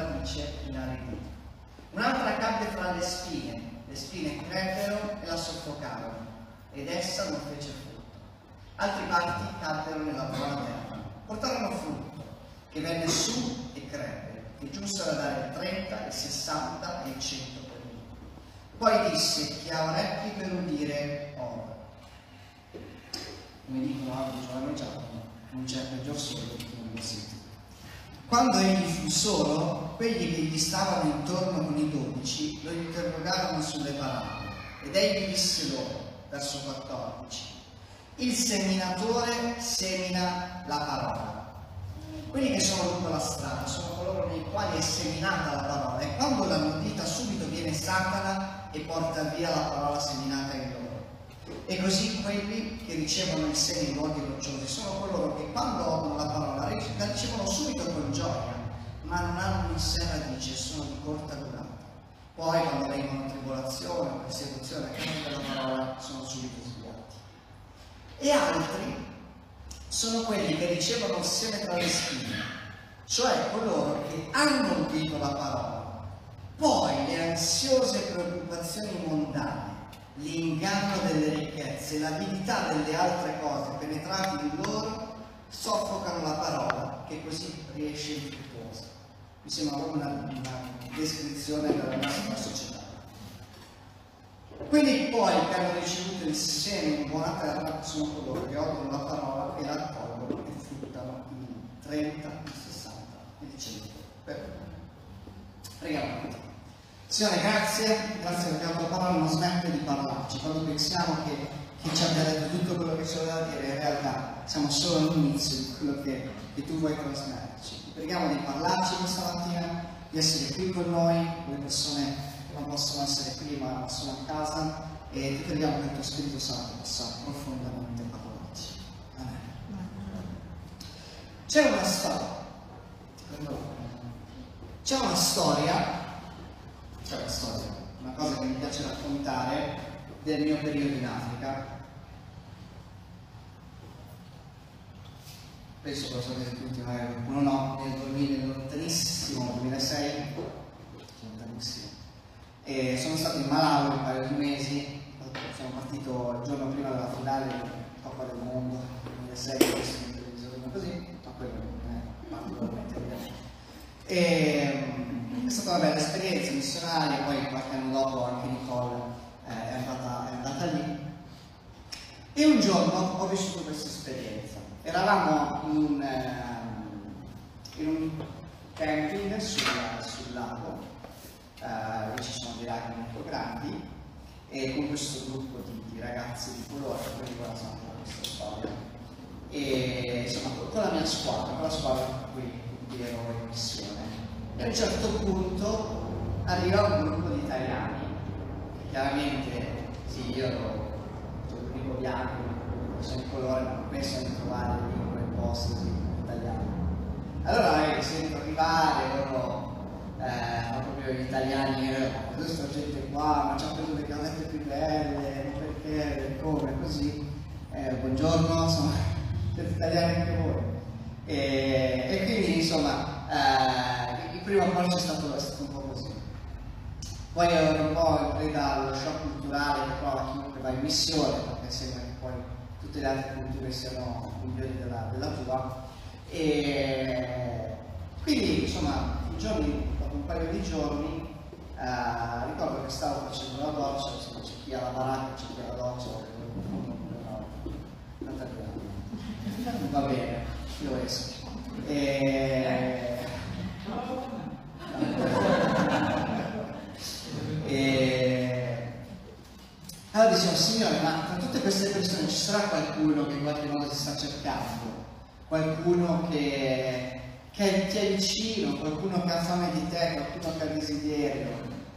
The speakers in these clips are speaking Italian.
radice inaridì. Un'altra cadde fra le spine, le spine crebbero e la soffocarono ed essa non fece frutto. Altri parti caddero nella buona terra, portarono frutto che venne su e crebbe, che giunsero a dare il 30, il 60 e il 100 per uno. Poi disse, chi ha orecchi per udire, ora. Come dicono altri giovani già, non c'è peggior solo che non sente. Quando egli fu solo, quelli che gli stavano intorno con i dodici lo interrogarono sulle parole ed egli disse loro, verso 14, il seminatore semina la parola. Quelli che sono lungo la strada sono coloro nei quali è seminata la parola e quando l'hanno udita subito viene Satana e porta via la parola seminata. E così quelli che ricevono il seme in luoghi rocciosi sono coloro che quando odono la parola la ricevono subito con gioia, ma non hanno in sé radice sono di corta durata. Poi quando vengono tribolazione persecuzione a causa della parola sono subito sviati. E altri sono quelli che ricevono il seme tra le spine, cioè coloro che hanno udito la parola, poi le ansiose preoccupazioni mondane, l'inganno delle ricchezze, l'avidità delle altre cose penetrati in loro, soffocano la parola che così riesce infruttuosa. Mi sembra proprio una, una descrizione della nostra società. Quelli poi che hanno ricevuto il seme in buona terra sono coloro che odono la parola e la raccolgono e fruttano il 30, il 60 e il 100 per uno. Preghiamo. Signore, grazie, grazie perché la tua parola non smette di parlarci. Quando pensiamo che, che ci abbia detto tutto quello che ci voleva dire, in realtà siamo solo all'inizio di quello che, che tu vuoi trasmetterci. Ti preghiamo di parlarci questa mattina, di essere qui con noi, le persone che non possono essere qui ma sono a casa e ti preghiamo che il tuo Spirito Santo possa profondamente parlarci. Amen. C'è una storia, c'è una storia c'è una storia, una cosa che mi piace raccontare del mio periodo in Africa. Penso che lo sapete tutti, magari qualcuno no, nel 2000, lontanissimo 2006, lontanissimo. E sono stato in Malawi un paio di mesi, sono partito il giorno prima della finale di Coppa del Mondo 2006, adesso in televisione così, ma quello è particolarmente bene. È stata una bella esperienza missionaria, poi qualche anno dopo anche Nicole eh, è, andata, è, andata, lì. E un giorno ho vissuto questa esperienza. Eravamo in un, eh, in un camping sul, sul lago, eh, ci sono dei laghi molto grandi, e con questo gruppo di, di ragazzi di colore, quindi ora sanno questa storia. E insomma, con la mia squadra, con la squadra con cui ero in missione. E a un certo punto arriva un gruppo di italiani, chiaramente sì, io ero l'unico bianco, sono di colore, ma non penso di trovare lì in quel posto così italiano. Allora eh, sento arrivare loro, eh, proprio gli italiani, eh, questa gente qua, ma ci ha preso le casette più belle, perché, come, così. Eh, buongiorno, sono siete italiani anche voi. E, e quindi insomma eh, il primo approccio è stato, un po' così. Poi ero un po' preda allo shock culturale che prova chiunque va in missione, perché sembra che poi tutte le altre culture siano migliori della, della tua. E quindi, insomma, giorni, dopo un paio di giorni, eh, ricordo che stavo facendo la doccia, c'è chi ha la baracca, c'è chi ha la doccia, va bene, io esco. E... e... Allora dicevo, Signore, ma tra tutte queste persone ci sarà qualcuno che in qualche modo ti sta cercando? Qualcuno che, che ti è vicino, qualcuno che ha fame di te, qualcuno che ha desiderio?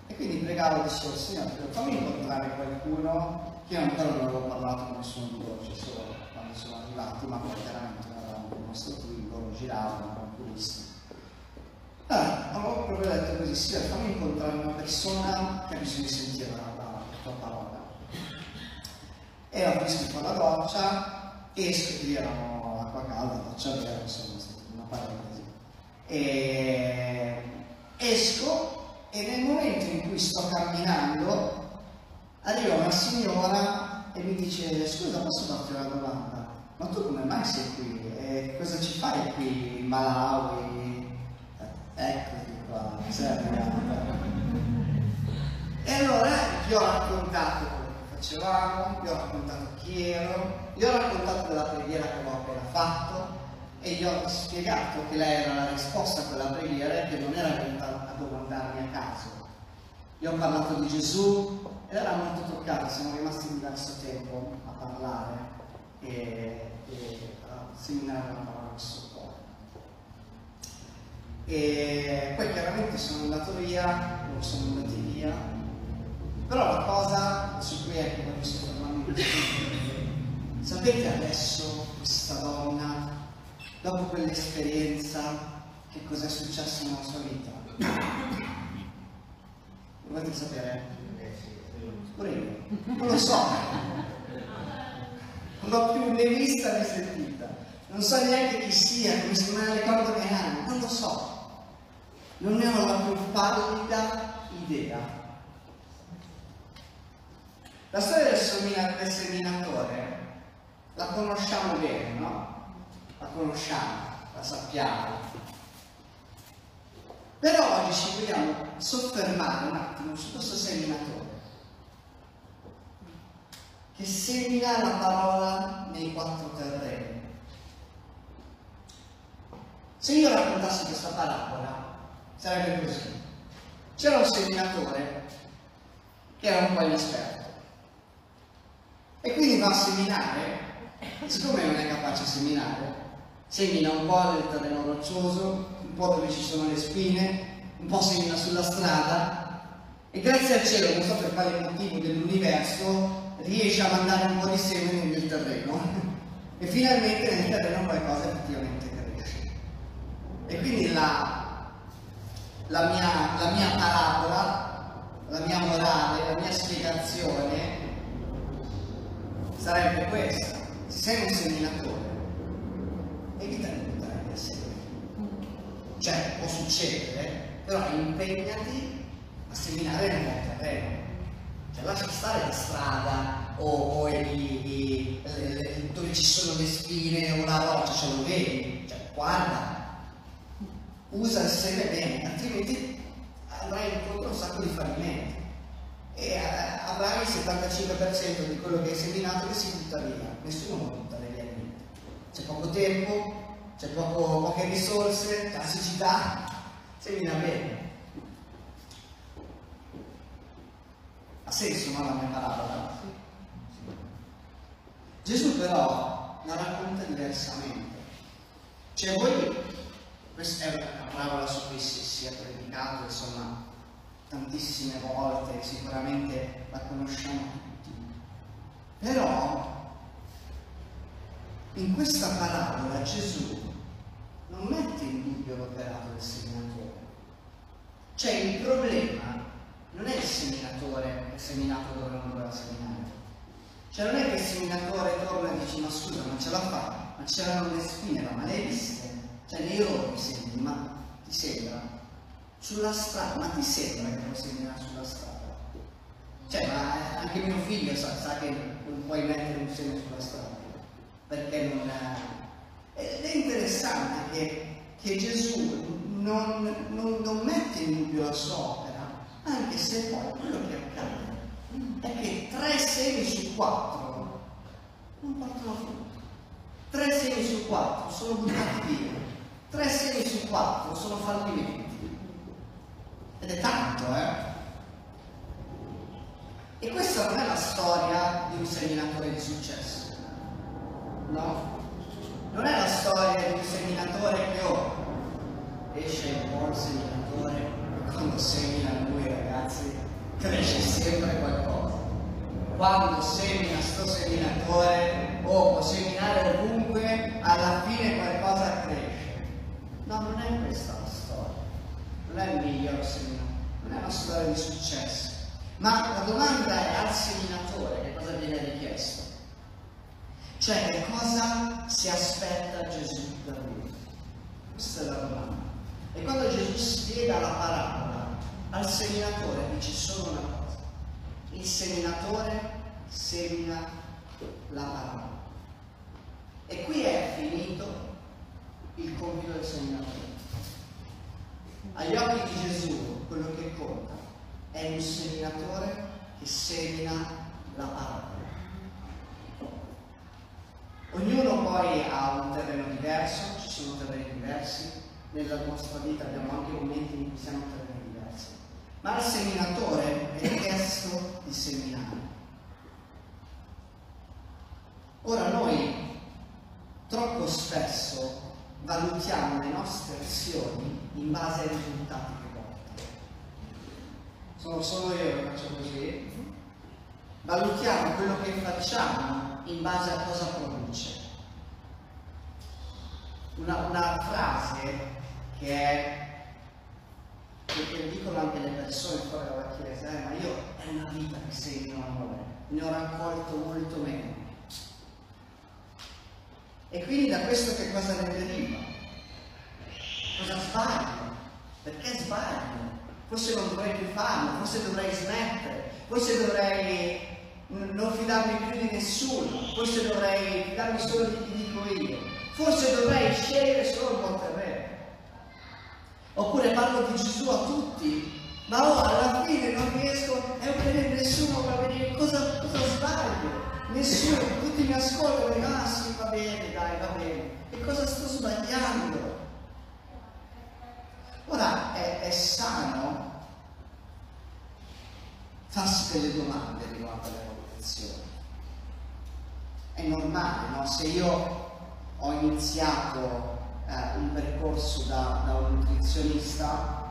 E quindi pregavo, dicevo, Signore, fammi incontrare qualcuno che ancora non avevo parlato con nessuno di loro, cioè solo quando sono arrivati, ma poi chiaramente non avevamo nostro loro giravano, erano puristi. Allora, avevo proprio detto così, Signore, fammi incontrare una persona che ha bisogno di sentire la, la, tua parola. E ho preso la doccia, esco, lì erano acqua calda, doccia vera, insomma, una parentesi. E esco e nel momento in cui sto camminando arriva una signora e mi dice scusa posso farti una domanda? Ma tu come mai sei qui? E cosa ci fai qui in Malawi? Eccoti qua, sei arrivata. E allora gli ho raccontato quello che facevamo, gli ho raccontato chi ero, gli ho raccontato della preghiera che ho appena fatto e gli ho spiegato che lei era la risposta a quella preghiera e che non era venuta a domandarmi a caso. Gli ho parlato di Gesù ed era molto toccata, siamo rimasti diverso tempo a parlare e, e a seminare una parola suo cuore. E poi chiaramente sono andato via, loro sono andati via, però la cosa su cui ecco voglio soffermarmi sapete adesso questa donna, dopo quell'esperienza, che cosa è successo nella sua vita? Volete sapere? Pure. Non lo so. Non l'ho più né vista né sentita. Non so neanche chi sia, come se me ne ricordo che anni. Non lo so. Non ne ho la più pallida idea. La storia del, semina, del seminatore la conosciamo bene, no? La conosciamo, la sappiamo. Però oggi ci vogliamo soffermare un attimo su questo seminatore che semina la parola nei quattro terreni. Se io raccontassi questa parabola, sarebbe così. C'era un seminatore che era un po' inesperto e quindi va a seminare, siccome non è capace di seminare, semina un po' nel terreno roccioso, un po' dove ci sono le spine, un po' semina sulla strada e grazie al cielo, non so per quale motivo dell'universo, riesce a mandare un po' di seme nel terreno e finalmente nel terreno qualcosa effettivamente cresce. E quindi la, la, mia, la mia parabola, la mia morale, la mia spiegazione sarebbe questa. Se sei un seminatore, evita di buttare via seme. Cioè, può succedere, però impegnati a seminare nel buon terreno. Cioè, lascia stare la strada o, o i, i, le, dove ci sono le spine o la roccia, ce lo vedi. Cioè, guarda, usa il seme bene, altrimenti avrai incontro un sacco di fallimenti e eh, avrai il 75% di quello che hai seminato che si butta via. Nessuno può buttare via niente. C'è poco tempo, c'è poco, poche risorse, la siccità, semina bene. Ha senso no, la mia parola? Gesù però la racconta diversamente. Cioè voi, questa è una parabola su cui si, si è predicato, insomma, tantissime volte, sicuramente la conosciamo tutti. Però in questa parabola Gesù non mette in dubbio l'operato del seminatore. Cioè il problema non è il seminatore, il seminato dove non doveva seminare. Cioè non è che il seminatore torna e dice ma scusa, ma ce la fa, ma c'erano le spine, ma le hai viste? Cioè nei loro segni, ma ti sembra? sulla strada, ma ti sembra che puoi seminare sulla strada? Cioè, ma anche mio figlio sa, sa, che non puoi mettere un seme sulla strada, perché non, Ed è interessante che, che Gesù non, non, non, mette in dubbio la sua opera, anche se poi quello che accade è che tre semi su quattro non portano frutto. Tre semi su quattro sono buttati via. Tre semi su quattro sono fallimenti. Ed è tanto, eh? E questa non è la storia di un seminatore di successo. No? Non è la storia di un seminatore che oh, esce un buon seminatore quando semina lui ragazzi cresce sempre qualcosa. Quando semina sto seminatore oh, può seminare ovunque, alla fine qualcosa cresce. No, non è questa la storia. Non è il miglior seminatore, non è una storia di successo ma la domanda è al seminatore che cosa viene richiesto. Cioè che cosa si aspetta Gesù da lui? Questa è la domanda. E quando Gesù spiega la parabola al seminatore dice solo una cosa. Il seminatore semina la parola. E qui è finito il compito del seminatore. Agli occhi di Gesù quello che conta è un seminatore che semina la parola. Ognuno poi ha un terreno diverso, ci sono terreni diversi, nella nostra vita abbiamo anche momenti in cui siamo terreni diversi, ma il seminatore è chiesto di seminare. Ora noi troppo spesso valutiamo le nostre azioni in base ai risultati sono solo io che faccio così, valutiamo quello che facciamo in base a cosa produce. Una, una frase che è che dicono anche le persone fuori dalla chiesa, eh, ma io è una vita che segno amore, ne ho raccolto molto meno. E quindi da questo che cosa ne deriva? Cosa sbaglio? Perché sbaglio? forse non dovrei più farlo, forse dovrei smettere, forse dovrei non fidarmi più di nessuno, forse dovrei fidarmi solo di chi dico io, forse dovrei scegliere solo buon terreno. Oppure parlo di Gesù a tutti, ma oh, alla fine non riesco a ottenere nessuno va venire cosa, cosa sbaglio. Nessuno, tutti mi ascoltano sì, va bene, dai, va bene. E cosa sto sbagliando? Ora è, è sano farsi delle domande riguardo alle valutazioni. È normale, no? Se io ho iniziato eh, un percorso da, da, un nutrizionista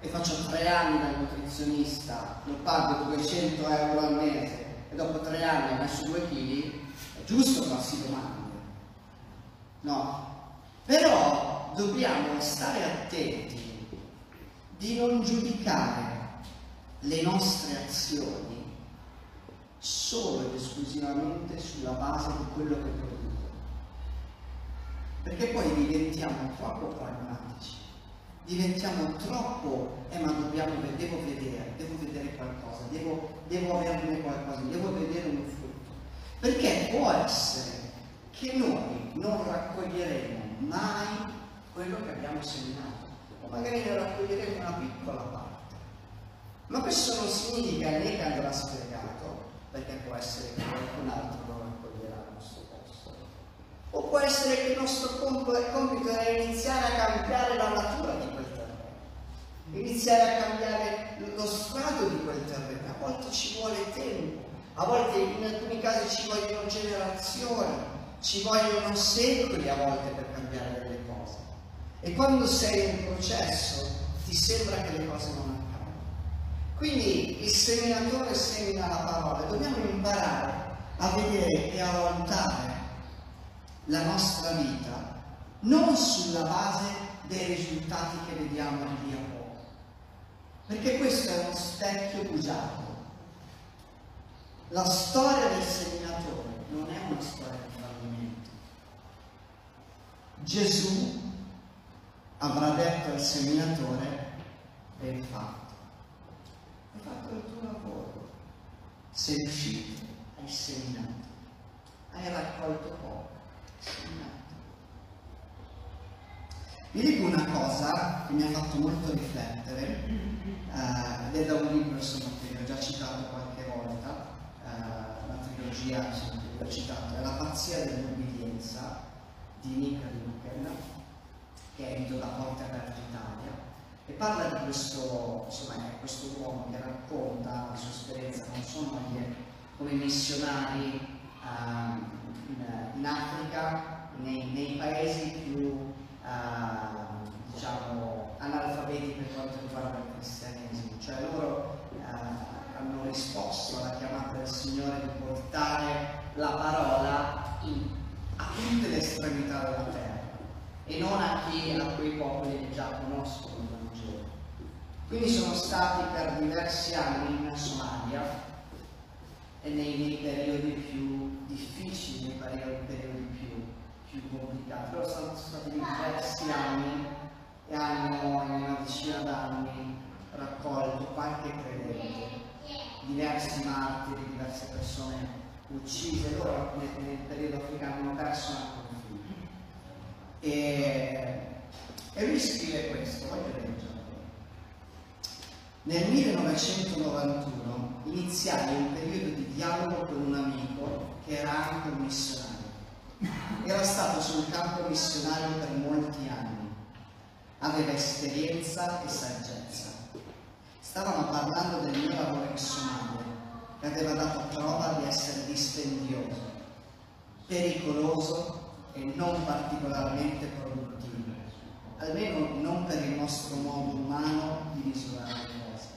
e faccio tre anni da nutrizionista, lo pago 200 euro al mese e dopo tre anni ho messo due kg, giusto farsi domande. No? Però dobbiamo stare attenti di non giudicare le nostre azioni solo ed esclusivamente sulla base di quello che producono. Perché poi diventiamo troppo pragmatici, diventiamo troppo, eh ma dobbiamo, devo vedere, devo vedere qualcosa, devo, devo averne qualcosa, devo vedere un frutto. Perché può essere che noi non raccoglieremo mai quello che abbiamo seminato, o magari ne raccoglieremo una piccola parte. Ma questo non significa né che andrà spiegato, perché può essere che qualcun altro lo raccoglierà al nostro posto. O può essere che il nostro compito è iniziare a cambiare la natura di quel terreno, iniziare a cambiare lo stato di quel terreno. A volte ci vuole tempo, a volte in alcuni casi ci vogliono generazioni, ci vogliono secoli a volte per cambiare delle cose. E quando sei in processo ti sembra che le cose non accadono. Quindi il seminatore semina la parola dobbiamo imparare a vedere e a valutare la nostra vita non sulla base dei risultati che vediamo di a poco. Perché questo è uno specchio bugiardo. La storia del seminatore non è una storia di fallimento. Gesù avrà detto al seminatore, ben fatto, hai fatto il tuo lavoro, sei riuscito, hai seminato, hai raccolto poco, hai seminato. Vi dico una cosa che mi ha fatto molto riflettere, uh, ed è da un libro insomma, che ho già citato qualche trilogia è La pazzia dell'obbedienza di Nick Luken, che è edito da Porte Aperte Italia, e parla di questo, insomma, questo uomo che racconta la sua esperienza non solo come missionari uh, in, in, Africa, nei, nei paesi più uh, diciamo, analfabeti per quanto riguarda il cristianesimo, cioè loro uh, hanno risposto alla chiamata del Signore di portare la parola in, a tutte le estremità della terra e non a chi, a quei popoli che già conoscono il Vangelo. Quindi sono stati per diversi anni in Somalia e nei, nei periodi più difficili, nei periodi, periodi più, più, complicati. Loro sono stati diversi anni e hanno in una decina d'anni raccolto qualche credente, diversi martiri, diverse persone uccise. Loro nel, nel periodo africano hanno perso anche un figlio. E, e lui scrive questo, voglio leggerlo. Nel 1991 iniziai un periodo di dialogo con un amico che era anche un missionario. Era stato sul campo missionario per molti anni, aveva esperienza e saggezza. Stavano parlando del mio lavoro Somalia, che aveva dato prova di essere dispendioso, pericoloso e non particolarmente produttivo, almeno non per il nostro modo umano di misurare le cose.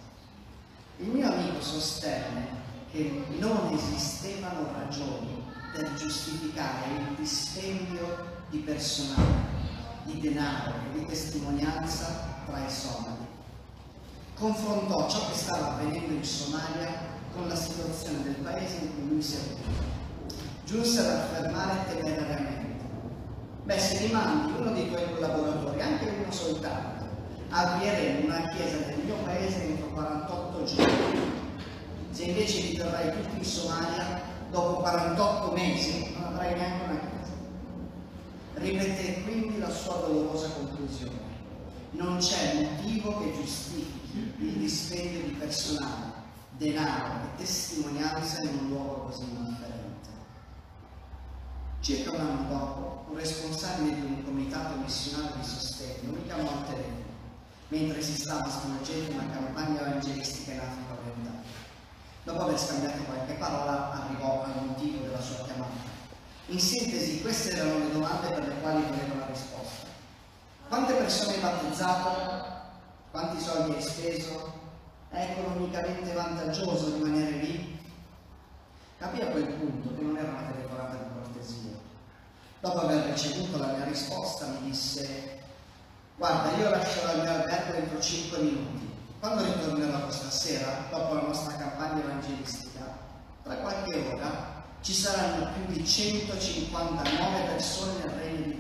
Il mio amico sostenne che non esistevano ragioni per giustificare il dispendio di personale, di denaro e di testimonianza tra i somali. Confrontò ciò che stava avvenendo in Somalia con la situazione del paese in cui lui si aveva. Giunse ad affermare temerariamente Beh, se mi mandi uno dei tuoi collaboratori, anche uno soltanto, avvieremo una chiesa nel mio paese entro 48 giorni. Se invece li terrai tutti in Somalia, dopo 48 mesi non avrai neanche una chiesa. Ripeté quindi la sua dolorosa conclusione. Non c'è motivo che giustifichi il dispendio di personale, denaro e testimonianza in un luogo così indifferente. Circa un anno dopo, un responsabile di un comitato missionario di sostegno mi chiamò al telefono mentre si stava svolgendo una campagna evangelistica in Africa orientale. Dopo aver scambiato qualche parola, arrivò al motivo della sua chiamata. In sintesi, queste erano le domande per le quali volevo la risposta. Quante persone hai battezzato? Quanti soldi hai speso? È economicamente vantaggioso rimanere lì? Capì a quel punto che non era una telefonata di cortesia. Dopo aver ricevuto la mia risposta mi disse guarda io lascerò il mio albergo entro 5 minuti. Quando ritornerò questa sera, dopo la nostra campagna evangelistica, tra qualche ora ci saranno più di 159 persone nel regno di.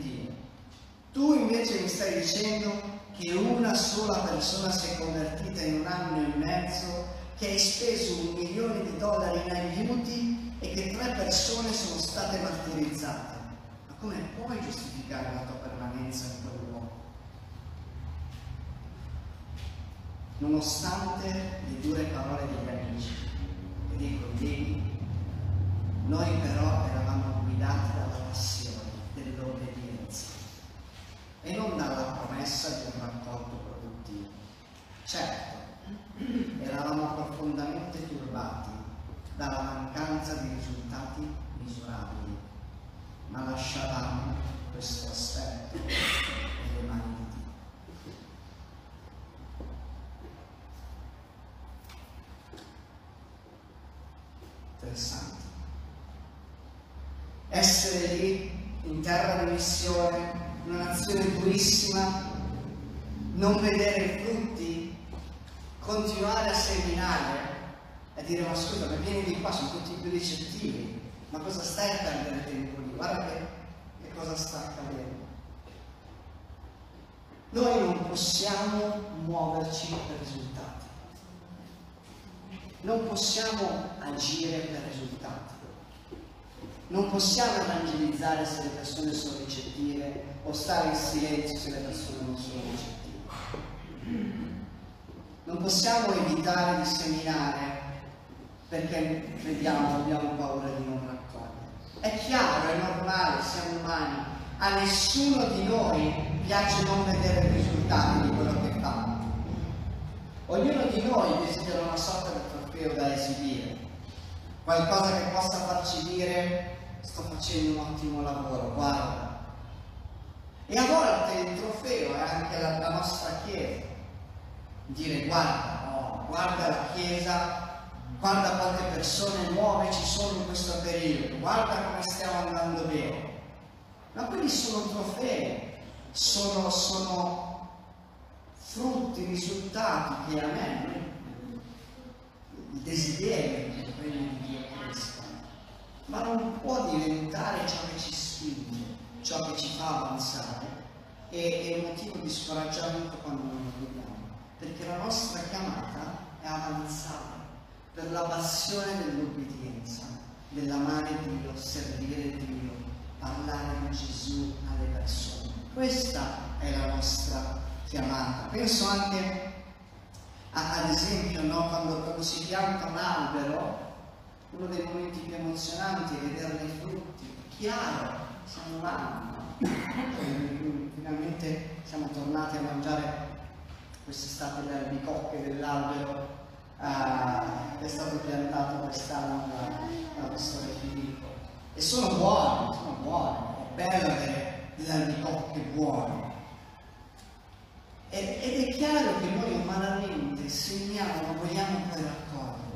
Tu invece mi stai dicendo che una sola persona si è convertita in un anno e mezzo, che hai speso un milione di dollari in aiuti e che tre persone sono state martirizzate. Ma come puoi giustificare la tua permanenza in quel luogo? Nonostante le dure parole degli amici e dei colleghi, noi però eravamo guidati dalla passione e non dalla promessa di un raccolto produttivo. Certo, eravamo profondamente turbati dalla mancanza di risultati misurabili, ma lasciavamo questo aspetto nelle mani di Dio. Interessante. Essere lì in terra di missione, in una durissima, non vedere frutti, continuare a seminare e dire ma scusa, ma vieni di qua, sono tutti più ricettivi, ma cosa stai a perdere tempo lì? Guarda che, che cosa sta accadendo. Noi non possiamo muoverci per risultati, non possiamo agire per risultati. Non possiamo evangelizzare se le persone sono ricettive o stare in silenzio se le persone non sono ricettive. Non possiamo evitare di seminare perché crediamo, abbiamo paura di non raccogliere. È chiaro, è normale, siamo umani. A nessuno di noi piace non vedere i risultati di quello che fa. Ognuno di noi desidera una sorta di trofeo da esibire, qualcosa che possa farci dire sto facendo un ottimo lavoro, guarda. E a volte il trofeo è anche la, la nostra Chiesa. Dire guarda, oh, guarda la Chiesa guarda quante persone nuove ci sono in questo periodo, guarda come stiamo andando bene. Ma quelli sono trofei, sono, sono frutti, risultati che a me, il desiderio che il regno di Dio cresca, ma non può diventare ciò che ci spinge, ciò che ci fa avanzare e è un motivo di scoraggiamento quando non lo vediamo, perché la nostra chiamata è avanzare per la passione dell'obbedienza, dell'amare Dio, servire Dio, parlare di Gesù alle persone. Questa è la nostra chiamata. Penso anche, ad esempio, no, quando, quando, si pianta un albero, uno dei momenti più emozionanti è vederne i frutti. Chiaro, siamo anno. Finalmente siamo tornati a mangiare quest'estate le albicocche dell'albero eh, è stato piantato quest'anno da, da pastore Filippo. E sono buoni, sono buoni, è bello avere delle albicocche buone. Ed è chiaro che noi umanamente segniamo, ma vogliamo poi raccogliere.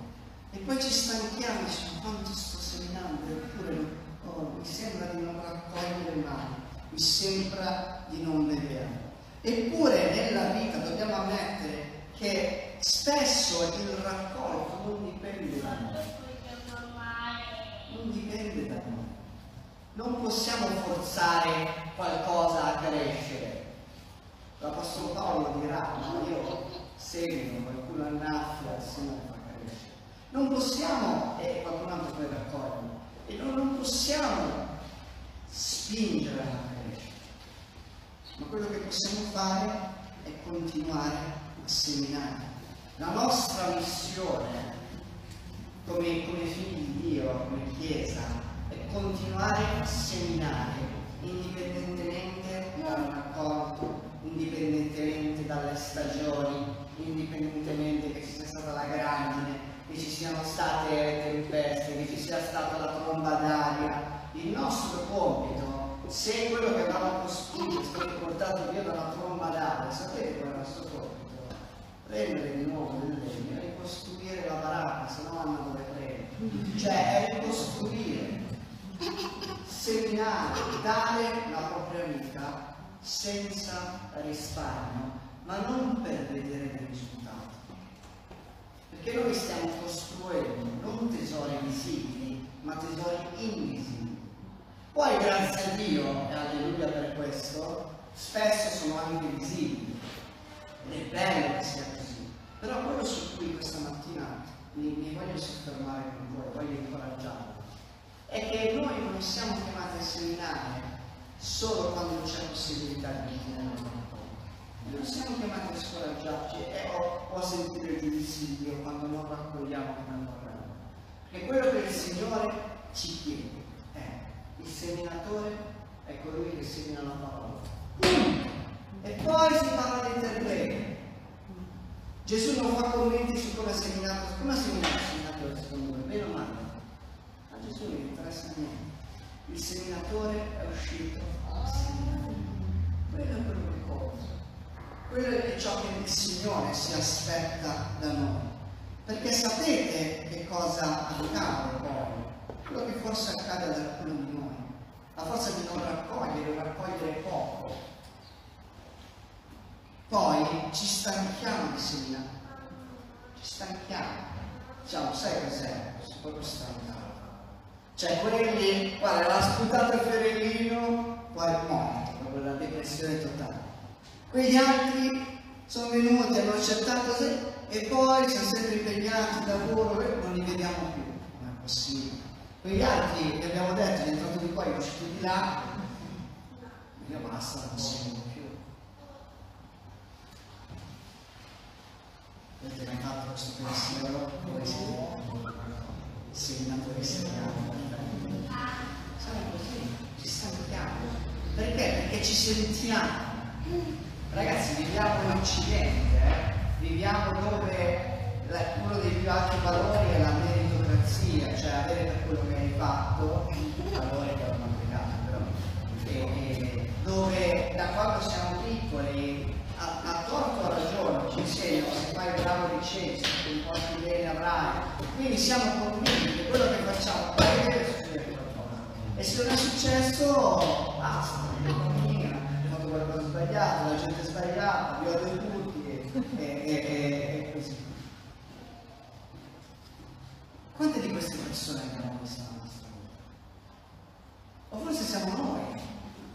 E poi ci stanchiamo e diciamo quanto sto seminando, eppure oh, mi sembra di non raccogliere mai, mi sembra di non vedere. Eppure nella vita dobbiamo ammettere che spesso il raccolto non dipende da noi. Non dipende da noi. Non possiamo forzare qualcosa a crescere. L'Apostolo Paolo dirà, ma io seguo, qualcuno annaffia, se non fa crescere. Non possiamo, e qualcun altro poi raccoglie, e non, non possiamo spingere a crescere. Ma quello che possiamo fare è continuare seminare. La nostra missione come, come figli di Dio, come Chiesa, è continuare a seminare indipendentemente dal raccolto, indipendentemente dalle stagioni, indipendentemente che ci sia stata la grandine, che ci siano state le tempeste, che ci sia stata la tromba d'aria. Il nostro compito, se quello che avevamo costruito è stato portato via dalla tromba d'aria, sapete qual è il nostro compito? prendere di nuovo del legno e ricostruire la baracca, se no hanno dove prendere. Cioè è ricostruire, seminare, dare la propria vita senza risparmio, ma non per vedere dei risultati. Perché noi stiamo costruendo non tesori visibili, ma tesori invisibili. Poi grazie a Dio, e alleluia per questo, spesso sono anche visibili. Ed è bello che sia così però quello su cui questa mattina mi, mi voglio soffermare con voi, voglio incoraggiarvi, è che noi non siamo chiamati a seminare solo quando c'è possibilità di venire nel rapporto. Non siamo chiamati a scoraggiarci o, a sentire il giudizio quando non raccogliamo come vorremmo. Perché quello che il Signore ci chiede è il seminatore è colui che semina la parola. E poi si parla di interprete Gesù non fa commenti su come ha seminato, come ha seminato il seminatore secondo me, bene o male. A Gesù non interessa niente. Il seminatore è uscito a seminare. Quello è quello che conta. Quello è ciò che il Signore si aspetta da noi. Perché sapete che cosa accade poi? Quello che forse accade ad alcuno di noi. La forza di non raccogliere o raccogliere poco poi ci stanchiamo di seminare, ci stanchiamo. Diciamo, sai cos'è? Sono proprio stancato. Cioè quelli, guarda, l'ha sputato il ferellino, poi è morto, proprio la depressione totale. Quegli altri sono venuti, hanno accettato e poi sono sempre impegnati, lavoro, e non li vediamo più. Non è possibile. Quegli altri, che abbiamo detto, là, io basta, non seguo più. Avete mai fatto questo pensiero? Voi siete seminatori seriali. Siamo così, ci stanchiamo. Perché? Perché ci sentiamo. Ragazzi, viviamo in Occidente, eh? Viviamo dove uno dei più alti valori è la meritocrazia, cioè avere per quello che hai fatto, valore che è una peccato dove da quando siamo piccoli, a, a torto ragione, ci insegnano se fai bravo liceo, se ti comporti bene avrai, quindi siamo convinti che quello che facciamo poi deve succedere qualcosa. E se non è successo, basta, l'economia, ho fatto qualcosa sbagliato, la gente è sbagliata, vi odio tutti e, e, e così. Quante di queste persone abbiamo visto nella nostra vita? O forse siamo noi,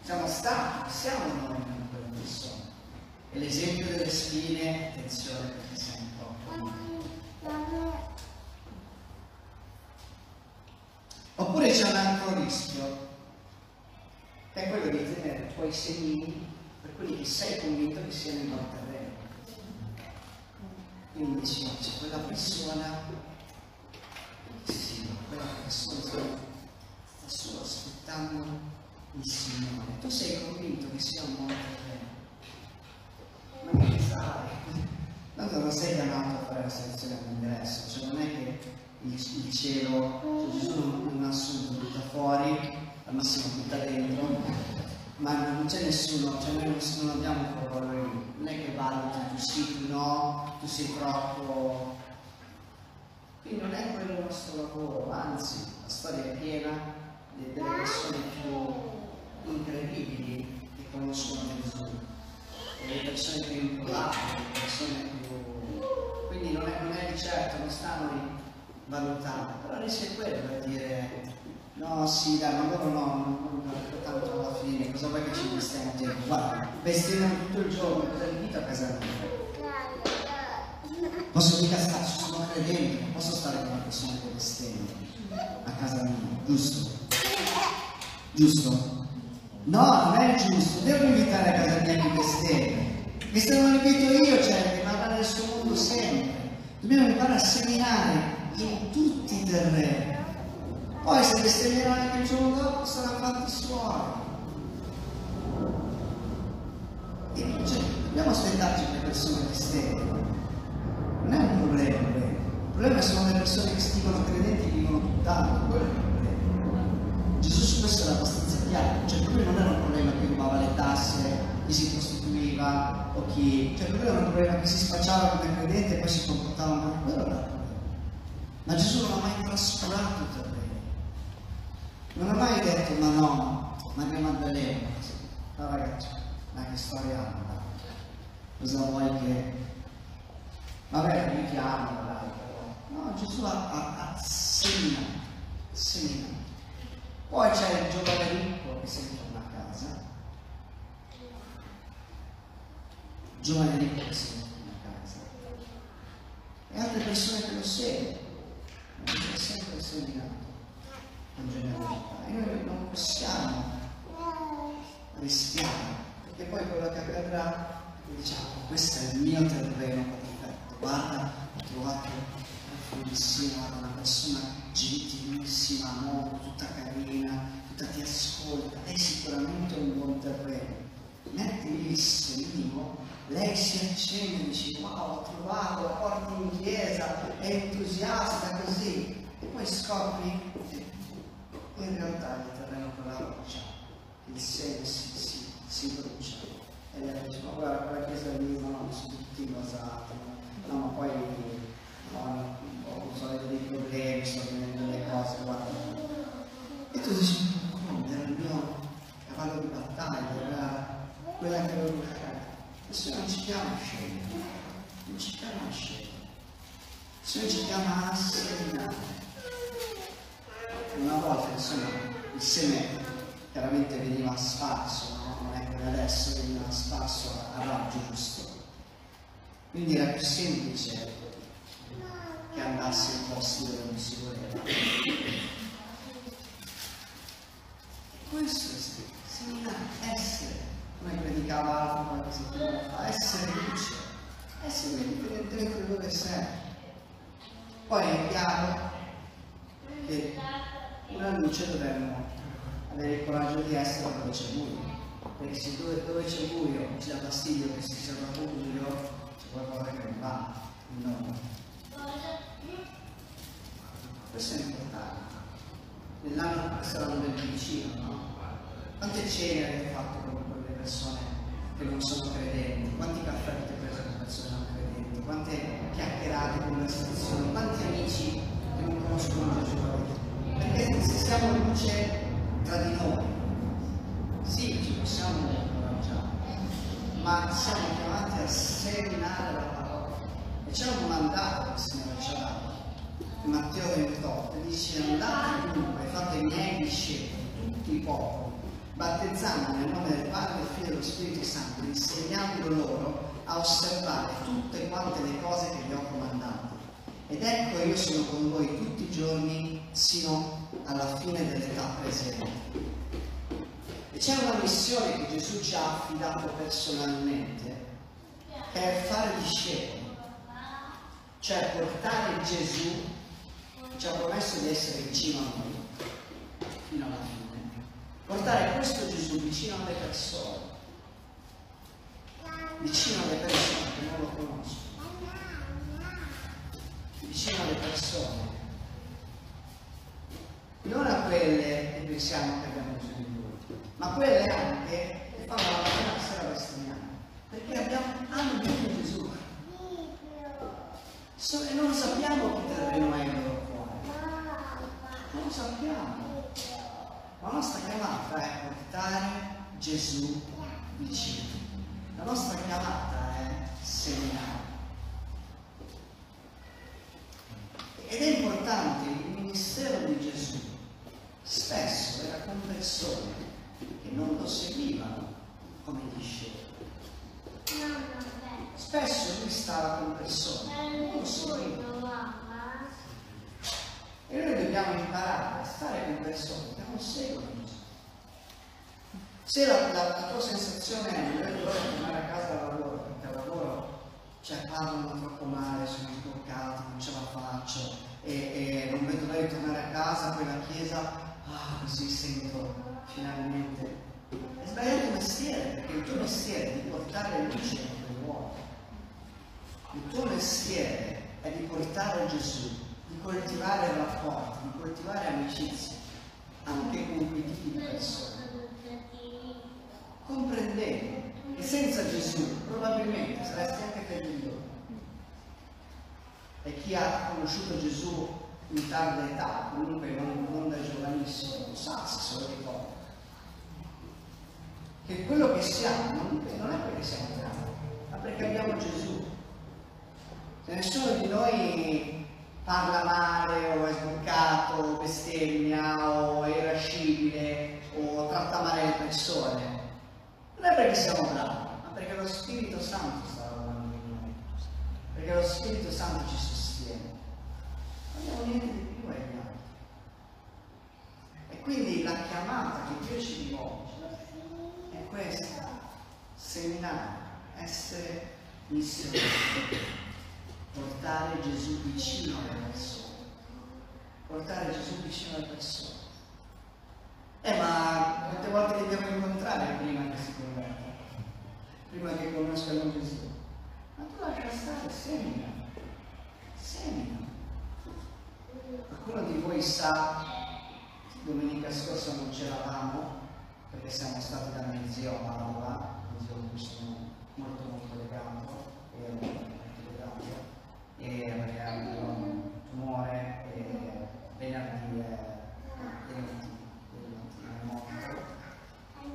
siamo stati, siamo noi quelle persone. E l'esempio delle spine, attenzione perché sei un po'. Oppure c'è un altro rischio, che è quello di tenere i tuoi semini per quelli che sei convinto che siano terreno. Quindi dici, no, c'è quella persona, quella persona sta solo aspettando il Signore. Tu sei convinto che sia un buon terreno. Ma che sai? Tanto non sei chiamato a fare la selezione all'ingresso, cioè non è che il, il cielo, cioè Gesù non ha assunto butta fuori, al massimo butta dentro, ma non c'è nessuno, cioè noi non abbiamo valore lì, non è che valuti tu sì, tu no, tu sei troppo. Quindi non è quello il nostro lavoro, anzi la storia è piena delle persone più incredibili che conoscono Gesù, delle persone più impolate, delle persone più. Quindi non è, non è certo, non stanno lì valutando, però rischia quello da dire no sì dai ma loro no, non non tanto alla fine, cosa vuoi che ci investiamo tempo? Guarda, bestemmiano tutto il giorno, cosa invito a casa mia? Posso mica starci, sono credente, non posso stare con una persona che bestemmia a casa mia, giusto? Giusto? No, non è giusto, devo invitare a casa mia chi bestemmia. Se non invito io, cioè, rimarrà nel suo mondo sempre. Dobbiamo imparare a seminare in tutti i terreni. Poi se bestemmierà anche il giorno dopo saranno fatti suoi. E cioè, dobbiamo aspettarci che le persone bestemmiano. Non è un problema, quello. il problema sono le persone che si dicono credenti e vivono tutt'altro, quello è il problema. Gesù su questo era abbastanza chiaro, cioè il problema non era un problema che rubava le tasse, chi si prostituiva o chi. Cioè il problema era un problema che si spacciava come credente e poi si comportava male, quello. Ma Gesù non ha mai trascurato il terreno. Non ha mai detto ma no, Maria Maddalena, no ragazzi, ma che storia hanno? Cosa vuoi che... Vabbè, mi chiamo, dai. No, Gesù ha, ha, ha seminato. Poi c'è il giovane ricco che se ne torna a casa. Giovane ricco che se ne torna a casa. E altre persone che lo seguono. Ma c'è sempre seminato con generosità. E noi non possiamo rischiare, perché poi quello che accadrà diciamo, questo è il mio terreno perfetto, guarda, ho trovato bellissima, una persona gentilissima, amore, tutta carina, tutta ti ascolta, lei sicuramente è un buon terreno. Metti lì il semino, lei si accende e dice wow, ho trovato, la porti in chiesa, è entusiasta così, e poi scopri in realtà terreno con la roccia, il seme si, si, si brucia. E lei dice ma guarda quella chiesa lì no, no, sono tutti basati no ma poi no, ho solito dei problemi sto avvenendo delle cose guarda. E tu dici come era il mio cavallo di battaglia era quella che avevo buscato il non ci chiama a scegliere non ci chiama a scegliere il Signore ci chiama a seminare una volta insomma il seme chiaramente veniva sparso no? non è come adesso veniva sparso a raggio giusto. Quindi era più semplice che andasse in posti dove non si voleva. Questo è scritto, seminare, essere, come predicava Alfa qualche settimana fa, essere luce, essere indipendentemente da dove sei. Poi è chiaro che una luce dovremmo avere il coraggio di essere dove c'è buio. Perché se dove, dove c'è buio ci dà fastidio che si sia troppo buio, c'è qualcosa che non va. No. Questo è importante. Nell'anno, l'anno del vicino, no? Quante cene avete fatto con quelle persone che non sono credenti? Quanti caffè avete preso con persone non credenti? Quante chiacchierate, conversazioni? Quanti amici che non conoscono Gesù siamo luce tra di noi, sì, ci possiamo incoraggiare, ma siamo chiamati a seminare la parola. E c'è un mandato che il Signore ci ha dato. Matteo 28 dice andate dunque, fate i miei discepoli, tutti i popoli battezzando nel nome del Padre, del Figlio e dello Spirito Santo, insegnando loro a osservare tutte quante le cose che vi ho comandato. Ed ecco io sono con voi tutti i giorni sino alla fine dell'età presente. E c'è una missione che Gesù ci ha affidato personalmente, che è fare discepoli, cioè portare Gesù, ci ha promesso di essere vicino a noi, fino alla fine. Portare questo Gesù vicino alle persone, vicino alle persone che non lo conoscono, vicino alle persone, non a quelle che pensiamo che abbiamo bisogno di lui, ma quelle anche che fanno la mattina sera perché abbiamo, hanno bisogno di Gesù. So, e non sappiamo chi terreno è il loro cuore, non lo sappiamo. La nostra chiamata è portare Gesù vicino. La nostra chiamata è seminare. Ed è importante, il ministero di Gesù spesso era con persone che non lo seguivano come discepoli. Spesso lui stava con persone che non lo seguivano. E noi dobbiamo imparare a stare con persone che non seguono Gesù. Se la, la, la, tua sensazione è non vedo l'ora di tornare a casa da lavoro, perché al lavoro cioè, parlano troppo male, sono sbloccato, non ce la faccio, e, e non vedo l'ora di tornare a casa, poi la chiesa, ah, così sento finalmente. È sbagliato il mestiere, perché il tuo mestiere è di portare luce in quel luogo. Il tuo mestiere è di portare Gesù di coltivare rapporti, di coltivare amicizie, anche con quei tipi di persone. Comprendendo che senza Gesù probabilmente saresti anche perduto. E chi ha conosciuto Gesù in tarda età, comunque non, non da giovanissimo, lo sa se lo ricorda. Che quello che siamo non, non è perché siamo bravi, ma perché abbiamo Gesù. Se nessuno di noi parla male o è sboccato o bestemmia o è irascibile o tratta male le persone, non è perché siamo bravi, ma perché lo Spirito Santo sta lavorando in noi, perché lo Spirito Santo ci sostiene. Abbiamo niente di più agli altri. E quindi la chiamata che Dio ci rivolge è questa, seminare, essere missionari portare Gesù vicino alle persone. Portare Gesù vicino alle persone. Eh, ma quante volte li dobbiamo incontrare prima che si converta? Prima che conoscano Gesù? Ma tu lascia stare, semina. Semina. Qualcuno di voi sa, domenica scorsa non c'eravamo, perché siamo stati da mio zio a Padova, mio zio cui sono molto molto legato, e e aveva avuto un tumore e venerdì è morto.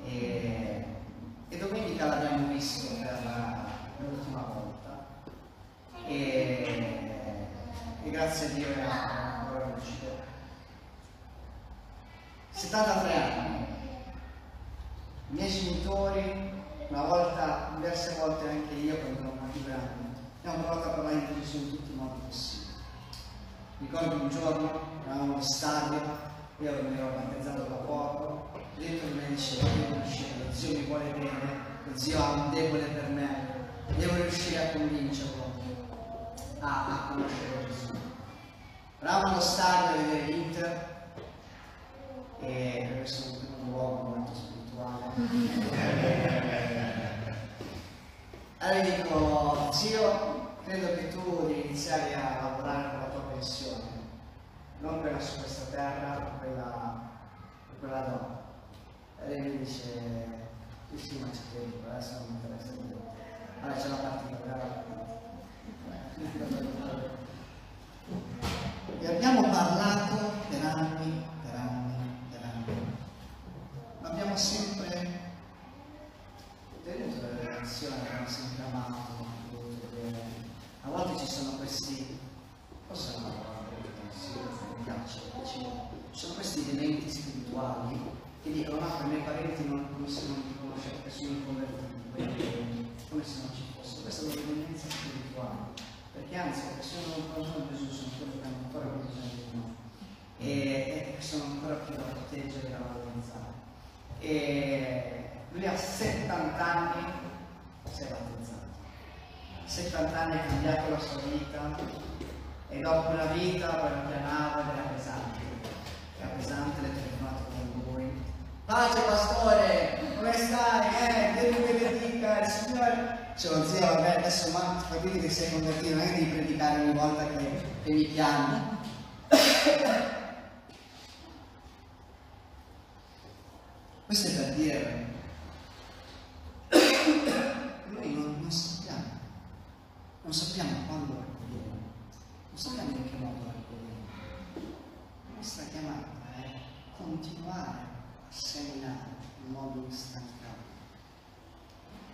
E, e domenica l'abbiamo visto per l'ultima volta. E, e grazie a Dio è ancora riuscito 73 anni i miei genitori una volta, diverse volte anche io quando ero più grande abbiamo provato a parlare di Gesù in tutti i modi possibili. Ricordo un giorno, eravamo allo stadio, io mi ero battezzato da poco, dentro dice devo riuscire, lo zio mi vuole bene, lo zio ha un debole per me, devo riuscire a convincerlo a, a conoscere Gesù. Eravamo allo stadio a vedere l'Inter e per è un luogo molto spirituale. Allora gli dico, zio, credo che tu devi iniziare a lavorare con la tua pensione, non quella su questa terra, ma quella, quella dopo. E lei mi dice, sì ma c'è tempo, adesso non mi interessa niente. Allora c'è la partita, brava. E abbiamo parlato per anni, per anni. Ma abbiamo sempre tenuto delle relazioni, abbiamo sempre amato, voluto bene. A volte ci sono questi, forse è una parola brutta, sì, mi piace, ci sono questi elementi spirituali che dicono no, per i miei parenti non, come se non ti conoscevano, che sono convertiti, come se non ci fosse. Questa è una dipendenza spirituale perché anzi le persone non conoscono Gesù sono quelle che hanno ancora più bisogno di noi e, e sono ancora più da proteggere e da valorizzare. E lui ha 70 anni, si è battezzato, 70 anni ha cambiato la sua vita e dopo una vita poi pianava ed era pesante, era pesante le lui. Pace pastore, come stai? Eh, Dio mi benedica, il Signore. Dicevo, zio, vabbè, adesso ma capite che sei convertito, non è che devi predicare ogni volta che, che mi chiami. Questo è per dire, noi non, non sappiamo, non sappiamo quando raccogliere, non sappiamo in che modo raccogliere. La nostra chiamata è continuare seminare in modo instancabile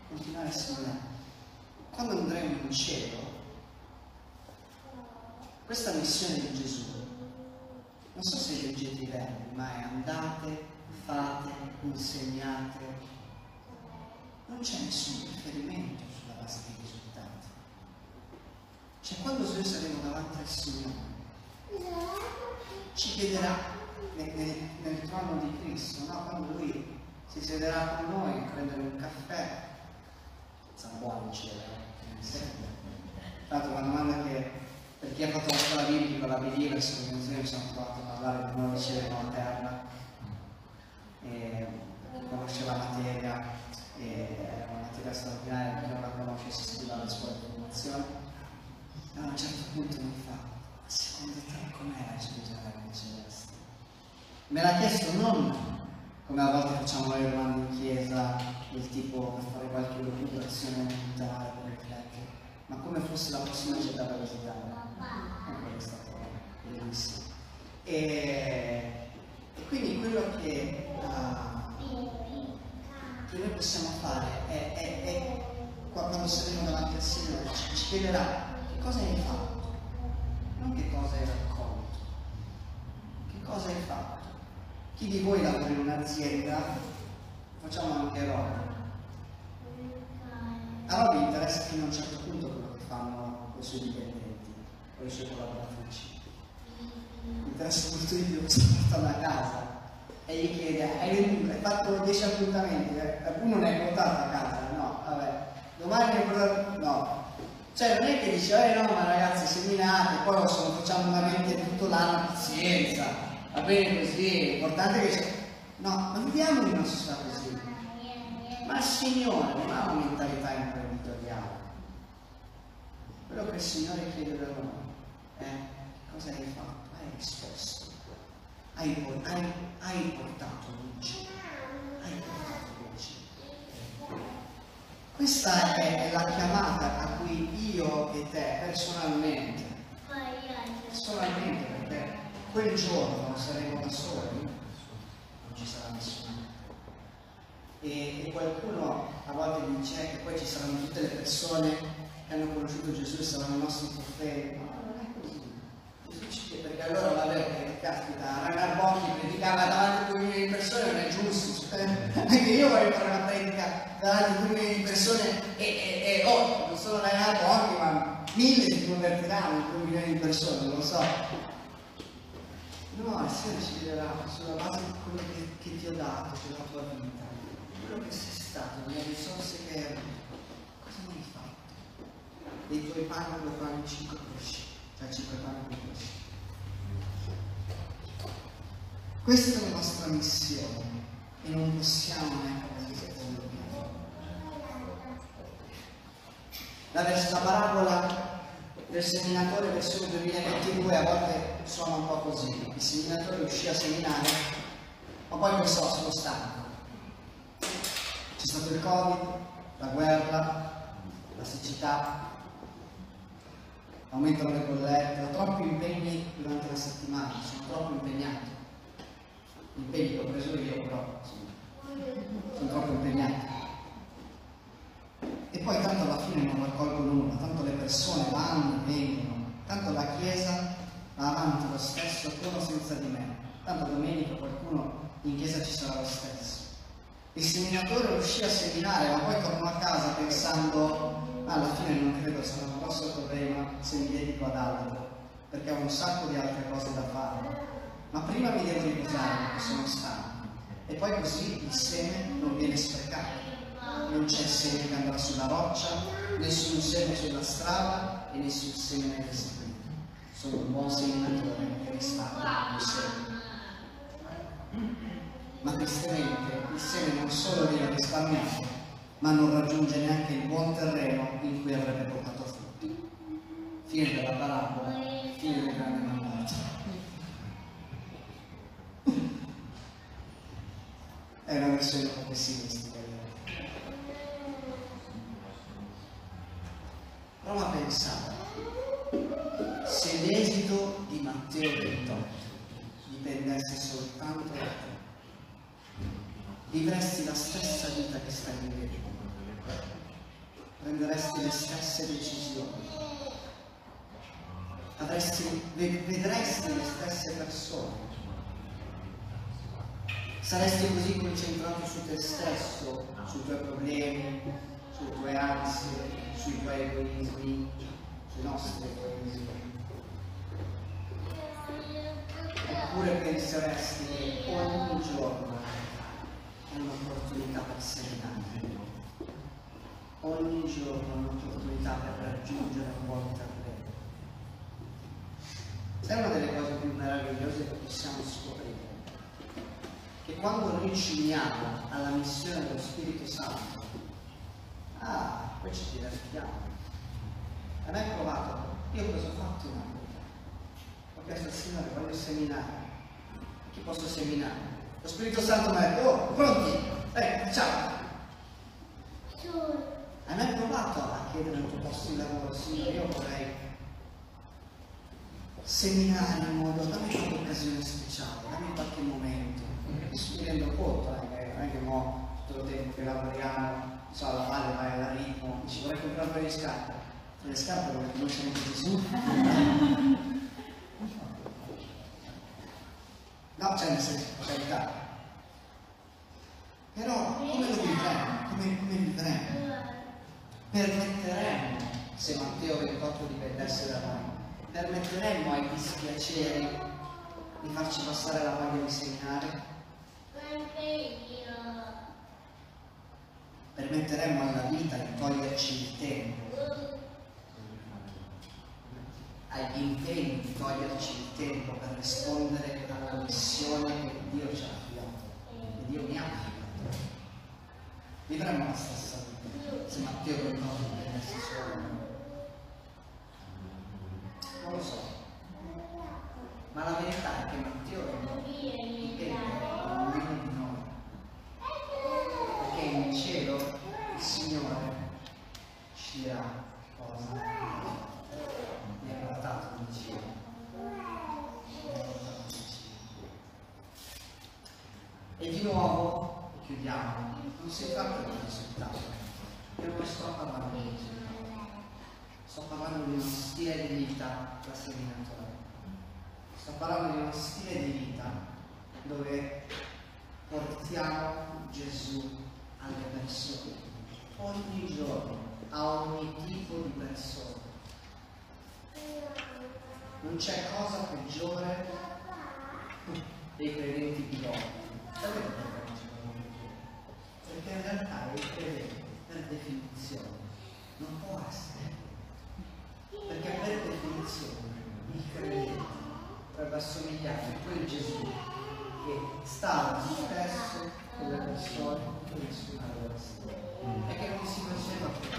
continuare a seminare quando andremo in cielo, questa missione di Gesù, non so se leggete i verbi, ma è andate, fate, insegnate, non c'è nessun riferimento sulla base dei risultati. Cioè quando noi saremo davanti al Signore, ci chiederà nel, nel, nel trono di Cristo, no? quando Lui si siederà con noi a prendere un caffè, sarà buono in cielo, tra l'altro una domanda che per chi ha fatto la scuola biblica, la Believers, l'organizzazione mi sono trovato a parlare di nuovo riceve materna, e conosce la materia, è una materia straordinaria, chi non la conosce si studia alla scuola di formazione. A un certo punto mi fa, secondo te com'è la Gerusalemme celeste? Me l'ha chiesto non come a volte facciamo noi domande in chiesa, del tipo per fare qualche locuzione mentale, per riflettere, ma come fosse la prossima città da visitare. Ecco, è stato bellissimo. E, e quindi quello che, uh, che, noi possiamo fare è, è, è quando saremo davanti al Signore, ci, ci chiederà che cosa hai fatto, non che cosa hai raccolto, che cosa hai fatto. Chi di voi lavora in un'azienda, facciamo anche roba. A Roby interessa fino a un certo punto quello che fanno i suoi dipendenti o i suoi collaboratrici. Interessa molto di più cosa portano a casa e gli chiede, hai, fatto 10 appuntamenti, uno ne hai portato a casa? No, vabbè, domani ne portato? No. Cioè non è che dice, eh no, ma ragazzi seminate, poi lo sono, facciamo una mente tutto l'anno, pazienza, va bene così, è importante che. No, ma viviamo in una società così. Ma il Signore non ha una mentalità imprenditoriale. Quello che il Signore chiede da noi è cosa hai fatto? Hai risposto. Hai, hai, hai portato luce. Hai portato luce. Questa è la chiamata a cui io e te personalmente, personalmente quel giorno saremo da soli, non ci sarà nessuno. E, e qualcuno a volte dice che poi ci saranno tutte le persone che hanno conosciuto Gesù e saranno i nostri profeti. Ma non è così. Gesù ci chiede, perché allora va bene, caspita, Ragnar Bocchi predicava davanti a due milioni di persone non è giusto. Anche io voglio fare una predica davanti a due milioni di persone e, e, e oh, non solo Ragnar Bocchi, ma mille si convertiranno, due milioni di persone, non lo so No, il Signore dirà sulla base di quello che, che ti ho dato, della tua vita, quello che sei stato, le risorse che hai cosa mi hai fatto? Dei tuoi panni, due panni, cinque pesci, cioè cinque panni, due pesci. Questa è la nostra missione e non possiamo neanche la, la parabola del seminatore versione 2022 a volte suona un po' così. Il seminatore uscì a seminare, ma poi pensò, sono stanco. C'è stato il Covid, la guerra, la siccità, aumentano le bollette, troppi impegni durante la settimana, sono troppo impegnato. Impegni l'ho preso io, però sono troppo impegnato. E poi tanto alla fine non raccolgo nulla, tanto le persone vanno vengono, tanto la Chiesa va avanti lo stesso con senza di me, tanto domenica qualcuno in chiesa ci sarà lo stesso. Il seminatore uscì a seminare, ma poi tornò a casa pensando, ah, alla fine non credo sarà un grosso problema se mi dedico ad altro, perché ho un sacco di altre cose da fare. Ma prima mi devo riposare sono stanco. E poi così il seme non viene sprecato. Non c'è seme che andrà sulla roccia, nessun seme sulla strada e nessun seme nel seguito. Sono un buon seminatore che risparmia il seme. Ma tristemente il seme non solo viene risparmiato, ma non raggiunge neanche il buon terreno in cui avrebbe portato frutti. Fine della parabola, fine del grande mandato. È una versione un po' pessimistica. Prova a pensare, se l'esito di Matteo 28 dipendesse soltanto da te, vivresti la stessa vita che stai vivendo, prenderesti le stesse decisioni, avresti, vedresti le stesse persone, saresti così concentrato su te stesso, sui tuoi problemi, sulle tue ansie, sui tuoi egoismi, sui nostri egoismi. Oppure penseresti che ogni giorno è un'opportunità per seminare, ogni giorno è un'opportunità per raggiungere un buon terreno. È una delle cose più meravigliose che possiamo scoprire che quando noi ci uniamo alla missione dello Spirito Santo, ah, poi ci divertiamo. Me è provato, io cosa ho fatto in America? Ho chiesto al Signore, voglio seminare. Chi posso seminare? Lo Spirito Santo mi ha detto, oh, pronti? Eh, ciao. Me è provato a chiedere il tuo posto di lavoro, Signore, io vorrei seminare in modo, dammi qualche occasione speciale, dammi qualche momento mi rendo conto eh, non è che mo tutto il tempo che lavoriamo so alla valle vai alla ritmo dici vorrei comprare un paio di scarpe. Le scarpe non le più Gesù. No c'è nel senso per carità. Però come lo vivremo? Come, come vivremo? Permetteremo se Matteo 28 dipendesse da noi permetteremo ai dispiaceri di farci passare la voglia di seminare permetteremo alla vita di toglierci il tempo, agli impegni di toglierci il tempo per rispondere alla missione che Dio ci ha affidato, che Dio mi ha affidato. Vivremo la stessa vita, se Matteo per noi prendesse solo. Non lo so, ma la verità è che Matteo dipende da ognuno di noi perché in cielo il Signore ci dirà cosa? Mi ha portato in cielo. E di nuovo, chiudiamo, non si tratta di risultato, io non sto parlando di risultato, sto parlando di uno stile di vita da seminatore, sto parlando di uno stile di vita dove portiamo Gesù alle persone, ogni giorno, a ogni tipo di persona. Non c'è cosa peggiore dei credenti piloti. Sapete perché non? Perché in realtà il credente, per definizione, non può essere. Perché per definizione il credente dovrebbe assomigliare a quel Gesù che stava stesso con le persone che nessuno aveva visto e che non si faceva più.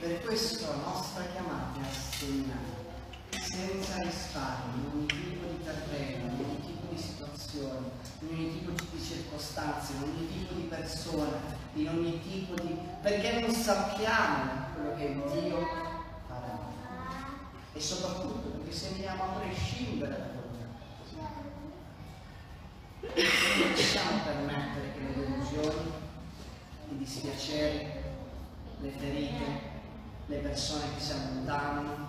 Per questo la nostra chiamata è a segnare senza risparmio, in ogni tipo di terreno, in ogni tipo di situazione, in ogni tipo di circostanze, in ogni tipo di persona, in ogni tipo di... perché non sappiamo quello che Dio farà. E soprattutto perché segniamo a prescindere da quello che. Possiamo permettere che le delusioni, i dispiaceri, le ferite, le persone che si allontanano,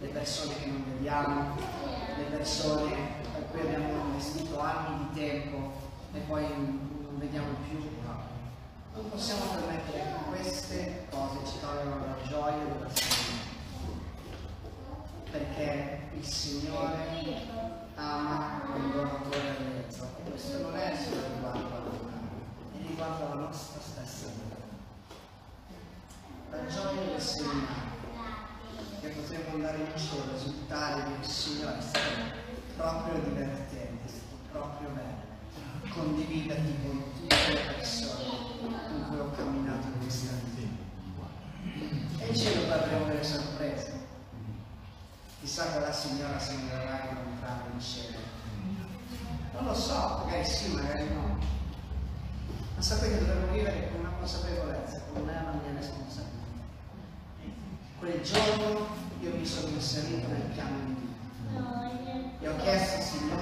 le persone che non vediamo, le persone per cui abbiamo investito anni di tempo e poi non vediamo più. No. Non possiamo permettere che queste cose ci togliano la gioia della salute. Perché il Signore ama il donatore allegro e questo non è solo riguardo alla è riguardo alla nostra stessa vita. La gioia del Signore che potremmo andare in cielo, risultare di Signore è stato proprio divertente, è stato proprio bello condividerti con tutte le persone con cui ho camminato in questa vita. E in cielo avremo delle sorprese. Chissà quella signora se mi verrà a incontrare in cielo. Non lo so, magari sì, magari no. Ma sapete, dovremmo vivere con una consapevolezza, che non è la mia responsabilità. Quel giorno io mi sono inserito nel piano di Dio e ho chiesto al Signore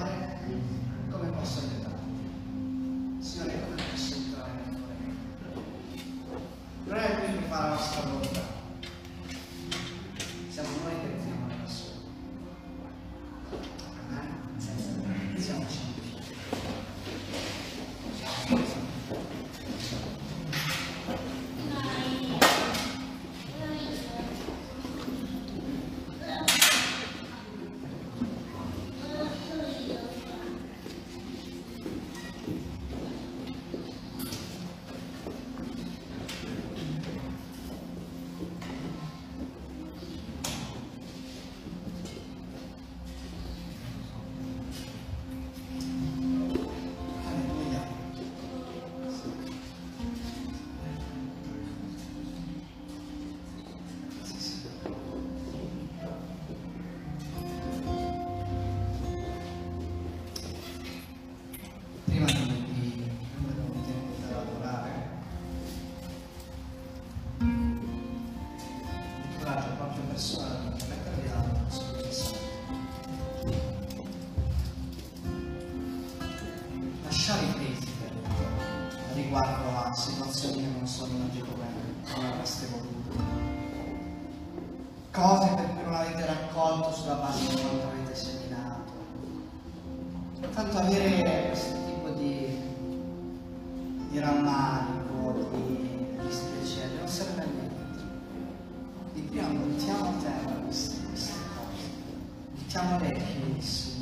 São América, é isso.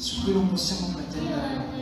Subiu uma emoção momentânea.